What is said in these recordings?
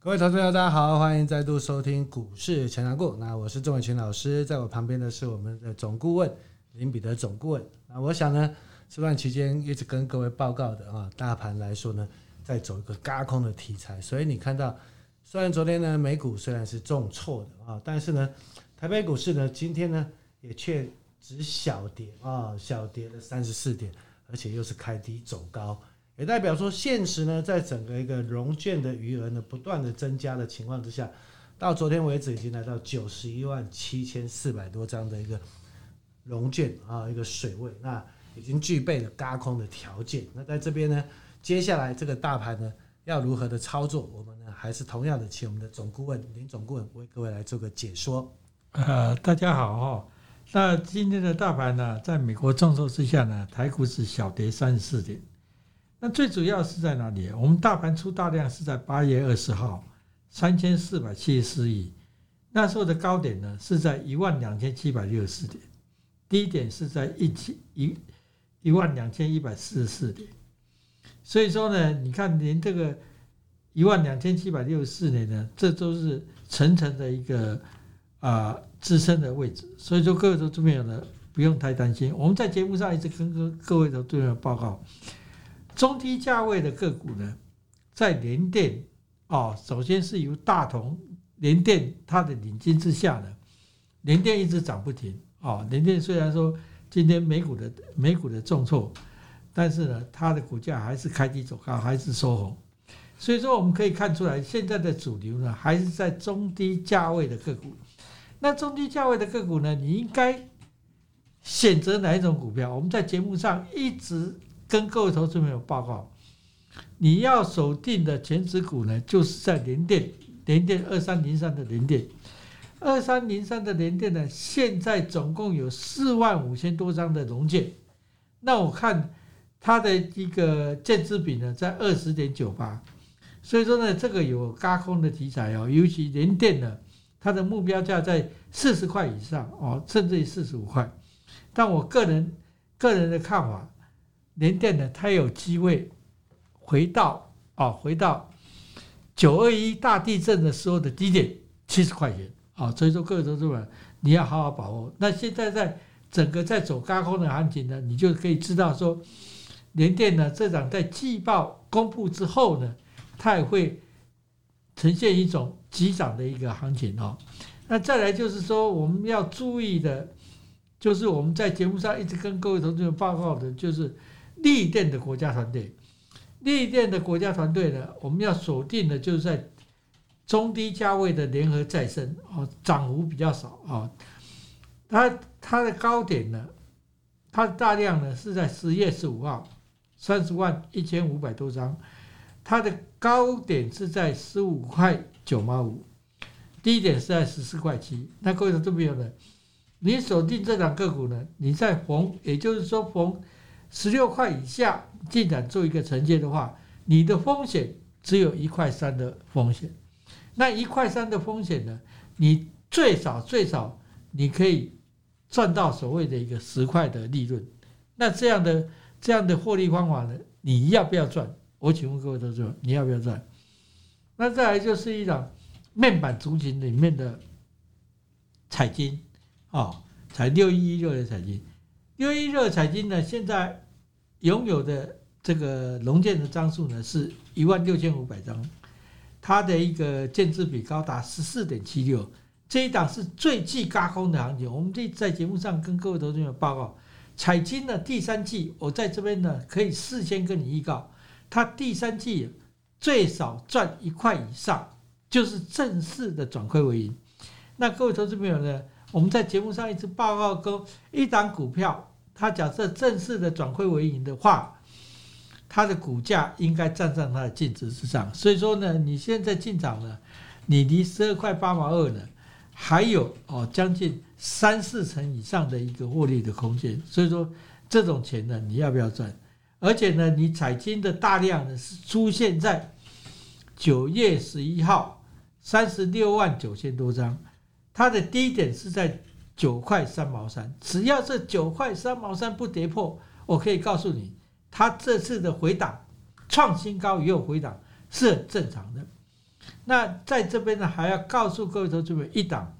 各位投资者，大家好，欢迎再度收听股市强强滚。那我是郑伟群老师，在我旁边的是我们的总顾问林彼得总顾问。那我想呢，这段期间一直跟各位报告的啊，大盘来说呢，在走一个轧空的题材。所以你看到，虽然昨天呢美股虽然是重挫的啊，但是呢，台北股市呢今天呢也却只小跌啊，小跌了三十四点，而且又是开低走高。也代表说，现实呢，在整个一个融券的余额呢不断的增加的情况之下，到昨天为止已经来到九十一万七千四百多张的一个融券啊，一个水位，那已经具备了轧空的条件。那在这边呢，接下来这个大盘呢要如何的操作，我们呢还是同样的请我们的总顾问林总顾问为各位来做个解说。呃，大家好哈，那今天的大盘呢，在美国重挫之下呢，台股是小跌三十四点。那最主要是在哪里？我们大盘出大量是在八月二十号，三千四百七十四亿，那时候的高点呢是在一万两千七百六十四点，低点是在一千一一万两千一百四十四点。所以说呢，你看连这个一万两千七百六十四点呢，这都是层层的一个啊支撑的位置。所以说各位投资朋友呢，不用太担心。我们在节目上一直跟各各位投资朋友报告。中低价位的个股呢，在联电哦，首先是由大同、联电它的领军之下呢，联电一直涨不停哦。联电虽然说今天美股的美股的重挫，但是呢，它的股价还是开低走高，还是收红。所以说我们可以看出来，现在的主流呢，还是在中低价位的个股。那中低价位的个股呢，你应该选择哪一种股票？我们在节目上一直。跟各位投资朋友报告，你要锁定的全值股呢，就是在联电，联电二三零三的联电，二三零三的联电呢，现在总共有四万五千多张的融券，那我看它的一个建资比呢，在二十点九八，所以说呢，这个有高空的题材哦，尤其联电呢，它的目标价在四十块以上哦，甚至于四十五块，但我个人个人的看法。联电呢，它有机会回到啊，回到九二一大地震的时候的低点七十块钱啊，所以说各位投资者你要好好把握。那现在在整个在走高空的行情呢，你就可以知道说，联电呢这场在季报公布之后呢，它也会呈现一种急涨的一个行情哦。那再来就是说，我们要注意的，就是我们在节目上一直跟各位投资者报告的，就是。力电的国家团队，力电的国家团队呢，我们要锁定的就是在中低价位的联合再生哦，涨幅比较少啊。它它的高点呢，它的大量呢是在十月十五号，三十万一千五百多张，它的高点是在十五块九毛五，低点是在十四块七。那各位都没有呢，你锁定这两个股呢，你在逢，也就是说逢。十六块以下进展做一个承接的话，你的风险只有一块三的风险。那一块三的风险呢？你最少最少你可以赚到所谓的一个十块的利润。那这样的这样的获利方法呢？你要不要赚？我请问各位投资者，你要不要赚？那再来就是一种面板族群里面的彩金啊，才六一一六的彩金。六一六彩晶呢，现在拥有的这个融建的张数呢是一万六千五百张，它的一个券资比高达十四点七六，这一档是最具轧空的行情。我们这在节目上跟各位投资者报告，彩晶的第三季，我在这边呢可以事先跟你预告，它第三季最少赚一块以上，就是正式的转亏为盈。那各位投资朋友呢，我们在节目上一直报告过一档股票。它假设正式的转亏为盈的话，它的股价应该站上它的净值之上。所以说呢，你现在进场呢，你离十二块八毛二呢，还有哦将近三四成以上的一个获利的空间。所以说这种钱呢，你要不要赚？而且呢，你彩金的大量呢是出现在九月十一号三十六万九千多张，它的低点是在。九块三毛三，只要这九块三毛三不跌破，我可以告诉你，它这次的回档创新高也有回档是很正常的。那在这边呢，还要告诉各位投资者，一档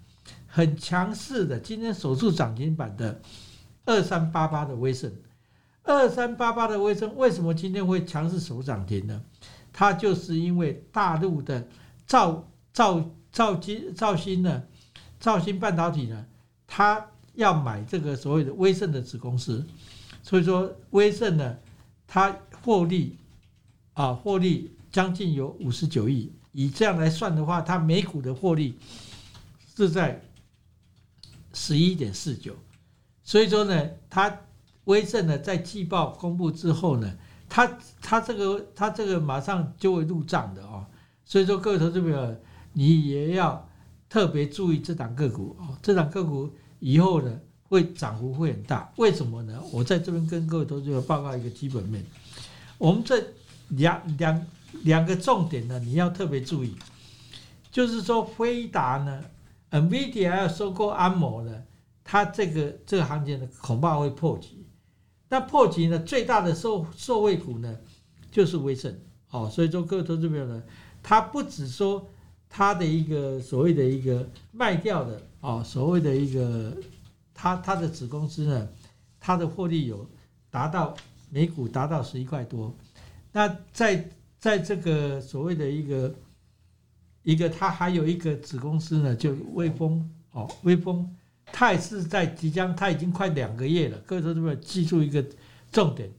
很强势的，今天守住涨停板的二三八八的威盛，二三八八的威盛为什么今天会强势守涨停呢？它就是因为大陆的造造造机造芯呢，兆芯半导体呢，它要买这个所谓的威盛的子公司，所以说威盛呢，它获利啊，获利将近有五十九亿，以这样来算的话，它每股的获利是在十一点四九，所以说呢，它威盛呢在季报公布之后呢。他他这个他这个马上就会入账的哦，所以说各位投资朋友，你也要特别注意这档个股哦，这档个股以后呢会涨幅会很大，为什么呢？我在这边跟各位投资朋友报告一个基本面，我们这两两两个重点呢，你要特别注意，就是说辉达呢，NVIDIA 要收购安摩呢，它这个这个行情呢恐怕会破局。那破局呢？最大的受受惠股呢，就是威盛哦。所以说，各位投资朋友呢，它不只说他的一个所谓的一个卖掉的哦，所谓的一个他他的子公司呢，他的获利有达到每股达到十一块多。那在在这个所谓的一个一个，他还有一个子公司呢，就威风哦，威风。它也是在即将，它已经快两个月了。各位投资者记住一个重点，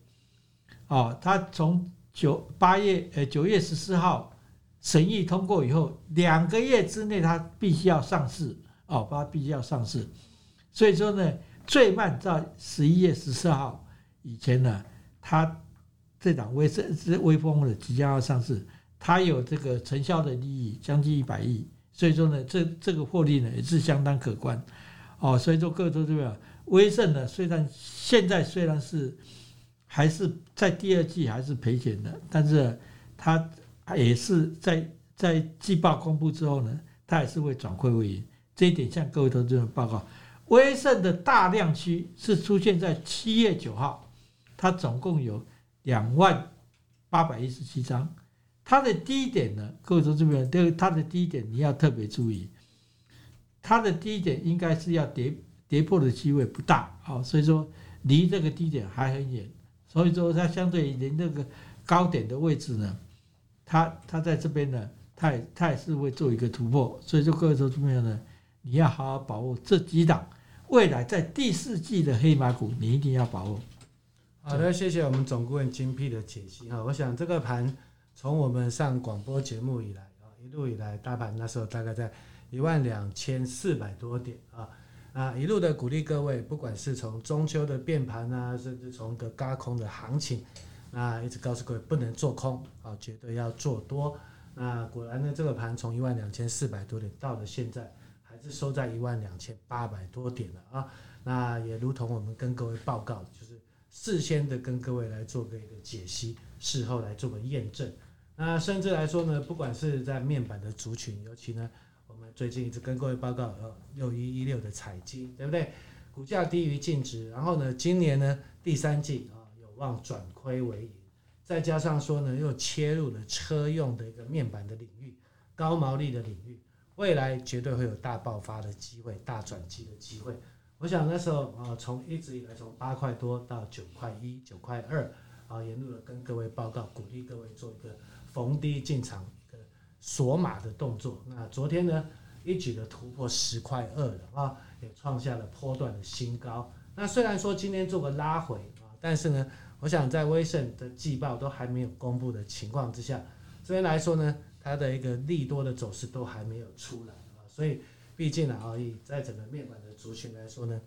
哦，它从九八月呃九月十四号审议通过以后，两个月之内它必须要上市，哦，它必须要上市。所以说呢，最慢在十一月十四号以前呢，它这档威盛是威风的即将要上市，它有这个承销的利益将近一百亿，所以说呢，这这个获利呢也是相当可观。哦，所以说各位投资者，威盛呢，虽然现在虽然是还是在第二季还是赔钱的，但是它也是在在季报公布之后呢，它也是会转亏为盈。这一点向各位投资者报告，威盛的大量区是出现在七月九号，它总共有两万八百一十七张，它的低点呢，各位投资者，这个它的低点你要特别注意。它的低点应该是要跌跌破的机会不大，好，所以说离这个低点还很远，所以说它相对于离那个高点的位置呢，它它在这边呢，他也他也是会做一个突破，所以说各位投资朋友呢，你要好好把握这几档未来在第四季的黑马股，你一定要把握。好的，谢谢我们总顾问精辟的解析哈，我想这个盘从我们上广播节目以来啊，一路以来大盘那时候大概在。一万两千四百多点啊，啊，一路的鼓励各位，不管是从中秋的变盘啊，甚至从个高空的行情，那一直告诉各位不能做空啊，绝对要做多。那果然呢，这个盘从一万两千四百多点到了现在，还是收在一万两千八百多点了啊。那也如同我们跟各位报告，就是事先的跟各位来做个一个解析，事后来做个验证。那甚至来说呢，不管是在面板的族群，尤其呢。我们最近一直跟各位报告，呃，六一一六的彩晶，对不对？股价低于净值，然后呢，今年呢第三季啊望转亏为盈，再加上说呢又切入了车用的一个面板的领域，高毛利的领域，未来绝对会有大爆发的机会，大转机的机会。我想那时候啊，从一直以来从八块多到九块一、九块二啊，沿路的跟各位报告，鼓励各位做一个逢低进场一个锁码的动作。那昨天呢？一举的突破十块二了啊，也创下了波段的新高。那虽然说今天做个拉回啊，但是呢，我想在威盛的季报都还没有公布的情况之下，这边来说呢，它的一个利多的走势都还没有出来啊。所以毕竟呢，而已在整个面板的族群来说呢，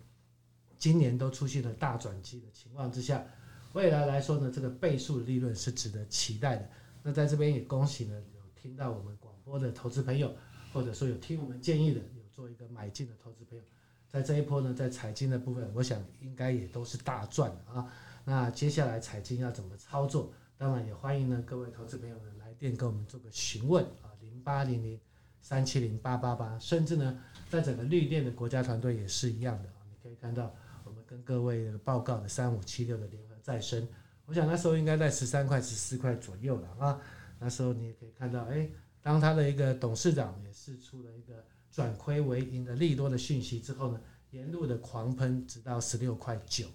今年都出现了大转机的情况之下，未来来说呢，这个倍数的利润是值得期待的。那在这边也恭喜呢，有听到我们广播的投资朋友。或者说有听我们建议的，有做一个买进的投资朋友，在这一波呢，在财经的部分，我想应该也都是大赚啊。那接下来财经要怎么操作？当然也欢迎呢各位投资朋友呢来电跟我们做个询问啊，零八零零三七零八八八，甚至呢在整个绿电的国家团队也是一样的啊。你可以看到我们跟各位报告的三五七六的联合再生，我想那时候应该在十三块十四块左右了啊。那时候你也可以看到，哎。当他的一个董事长也是出了一个转亏为盈的利多的讯息之后呢，沿路的狂喷，直到十六块九。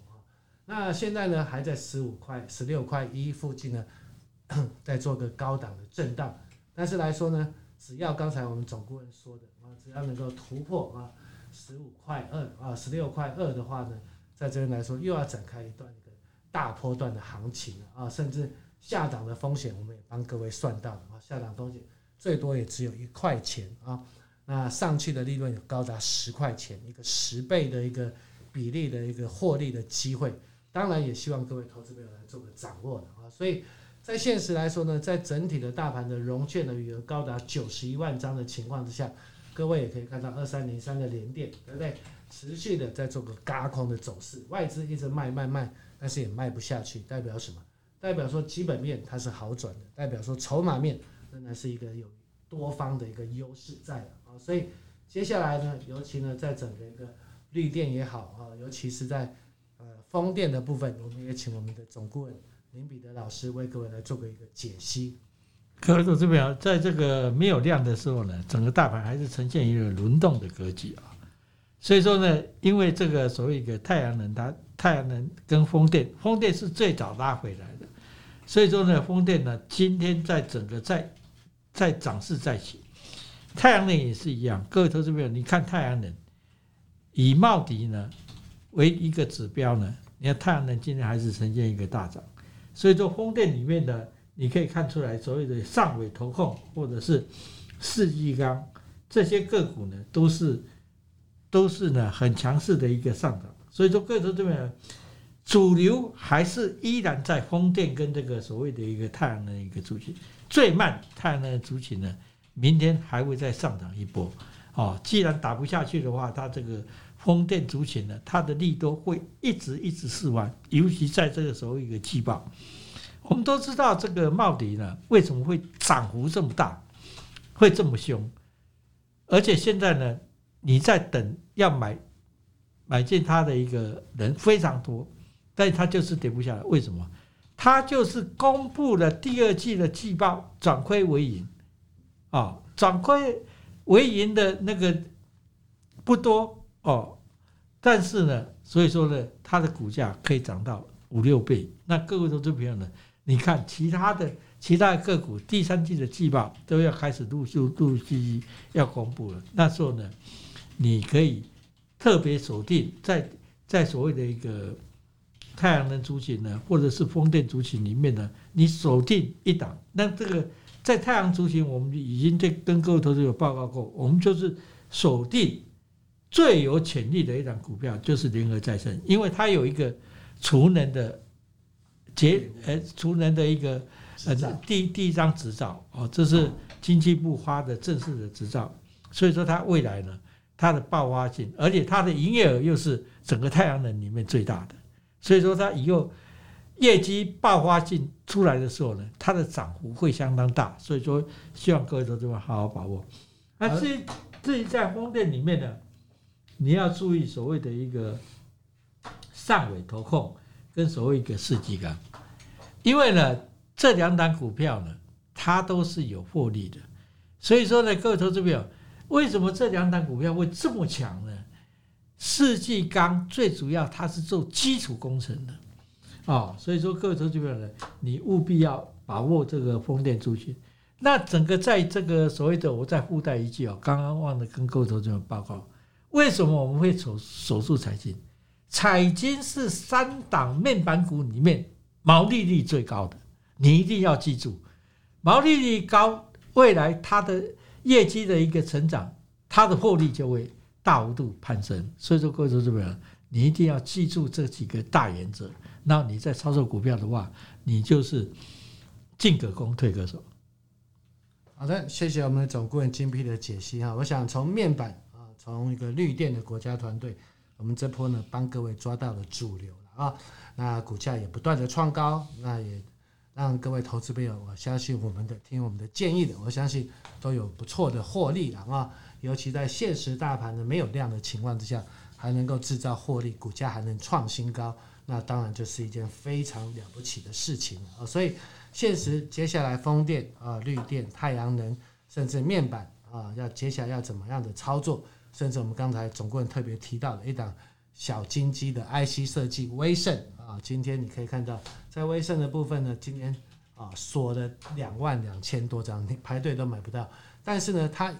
那现在呢，还在十五块、十六块一附近呢，在做个高档的震荡。但是来说呢，只要刚才我们总顾问说的啊，只要能够突破啊十五块二啊十六块二的话呢，在这边来说又要展开一段一个大波段的行情啊，甚至下档的风险我们也帮各位算到了啊，下档风险。最多也只有一块钱啊，那上去的利润有高达十块钱，一个十倍的一个比例的一个获利的机会，当然也希望各位投资朋友来做个掌握的啊。所以在现实来说呢，在整体的大盘的融券的余额高达九十一万张的情况之下，各位也可以看到二三零三的连电，对不对？持续的在做个嘎空的走势，外资一直卖卖卖，但是也卖不下去，代表什么？代表说基本面它是好转的，代表说筹码面。仍然是一个有多方的一个优势在的啊，所以接下来呢，尤其呢，在整个一个绿电也好啊，尤其是在风电的部分，我们也请我们的总顾问林彼得老师为各位来做个一个解析。各位投资者，在这个没有量的时候呢，整个大盘还是呈现一个轮动的格局啊。所以说呢，因为这个所谓一个太阳能，它太阳能跟风电，风电是最早拉回来的，所以说呢，风电呢，今天在整个在在涨势在起，太阳能也是一样。各位投资朋友，你看太阳能以茂迪呢为一个指标呢，你看太阳能今天还是呈现一个大涨。所以说风电里面呢，你可以看出来所谓的上尾投控或者是四季钢这些个股呢，都是都是呢很强势的一个上涨。所以说各头这边，主流还是依然在风电跟这个所谓的一个太阳能一个主题。最慢太阳能的族群呢，明天还会再上涨一波，哦，既然打不下去的话，它这个风电族群呢，它的利多会一直一直释放，尤其在这个时候一个季报，我们都知道这个茂迪呢，为什么会涨幅这么大，会这么凶，而且现在呢，你在等要买买进它的一个人非常多，但是它就是跌不下来，为什么？它就是公布了第二季的季报，转亏为盈，啊，转亏为盈的那个不多哦，但是呢，所以说呢，它的股价可以涨到五六倍。那各位投资朋友呢，你看其他的其他的个股第三季的季报都要开始陆续陆续要公布了，那时候呢，你可以特别锁定在在所谓的一个。太阳能族群呢，或者是风电族群里面呢，你锁定一档。那这个在太阳族群，我们已经在跟各位投资有报告过，我们就是锁定最有潜力的一档股票，就是联合再生，因为它有一个储能的结，呃，储能的一个呃第第一张执照哦，这是经济部发的正式的执照，所以说它未来呢，它的爆发性，而且它的营业额又是整个太阳能里面最大的。所以说，它以后业绩爆发性出来的时候呢，它的涨幅会相当大。所以说，希望各位都这么好好把握。那至于至于在风电里面呢，你要注意所谓的一个上尾投控跟所谓一个世纪钢，因为呢，这两档股票呢，它都是有获利的。所以说呢，各位投资朋友，为什么这两档股票会这么强呢？世纪钢最主要，它是做基础工程的，哦，所以说各位投资者，你务必要把握这个风电族群。那整个在这个所谓的，我再附带一句哦，刚刚忘了跟各位投资者报告，为什么我们会守守住彩晶？彩晶是三档面板股里面毛利率最高的，你一定要记住，毛利率高，未来它的业绩的一个成长，它的获利就会。大幅度攀升，所以说各位投资者，你一定要记住这几个大原则。那你在操作股票的话，你就是进可攻，退可守。好的，谢谢我们的总顾问精辟的解析哈。我想从面板，从一个绿电的国家团队，我们这波呢帮各位抓到了主流了啊。那股价也不断的创高，那也让各位投资朋友，我相信我们的听我们的建议的，我相信都有不错的获利了啊。尤其在现实大盘呢没有量的情况之下，还能够制造获利，股价还能创新高，那当然就是一件非常了不起的事情啊！所以现实接下来风电啊、绿电、太阳能甚至面板啊，要接下来要怎么样的操作，甚至我们刚才总顾问特别提到的一档小金鸡的 IC 设计威盛啊，今天你可以看到在威盛的部分呢，今天啊锁了两万两千多张，你排队都买不到，但是呢，它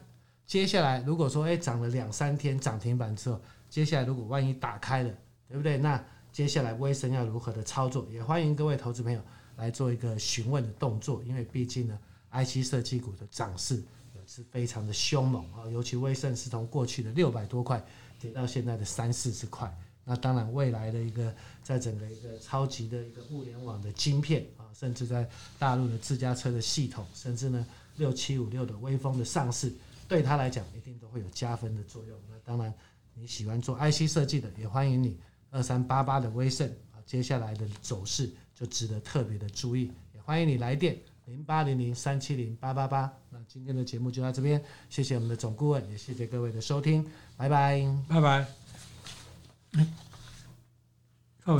接下来如果说哎涨了两三天涨停板之后，接下来如果万一打开了，对不对？那接下来威盛要如何的操作？也欢迎各位投资朋友来做一个询问的动作，因为毕竟呢，IC 设计股的涨势是非常的凶猛啊，尤其威盛是从过去的六百多块跌到现在的三四十块。那当然，未来的一个在整个一个超级的一个物联网的晶片啊，甚至在大陆的自驾车的系统，甚至呢六七五六的威风的上市，对他来讲一定都会有加分的作用。那当然。你喜欢做 IC 设计的，也欢迎你二三八八的威盛啊，接下来的走势就值得特别的注意。也欢迎你来电零八零零三七零八八八。那今天的节目就到这边谢谢我们的总顾问也谢谢各位的收听拜拜。拜拜。